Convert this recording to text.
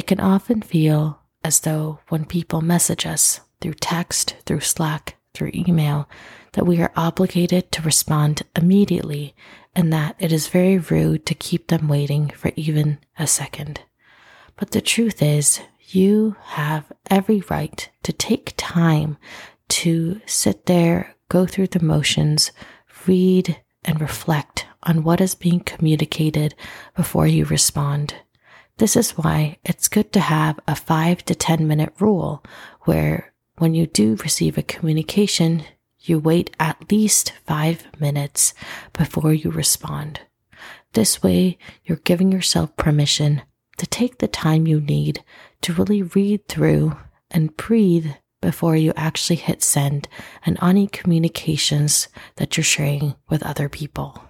can often feel as though when people message us through text, through Slack, through email, that we are obligated to respond immediately and that it is very rude to keep them waiting for even a second. But the truth is, you have every right to take time to sit there, go through the motions, read and reflect on what is being communicated before you respond. This is why it's good to have a five to 10 minute rule where when you do receive a communication, you wait at least five minutes before you respond. This way, you're giving yourself permission to take the time you need to really read through and breathe before you actually hit send and any communications that you're sharing with other people.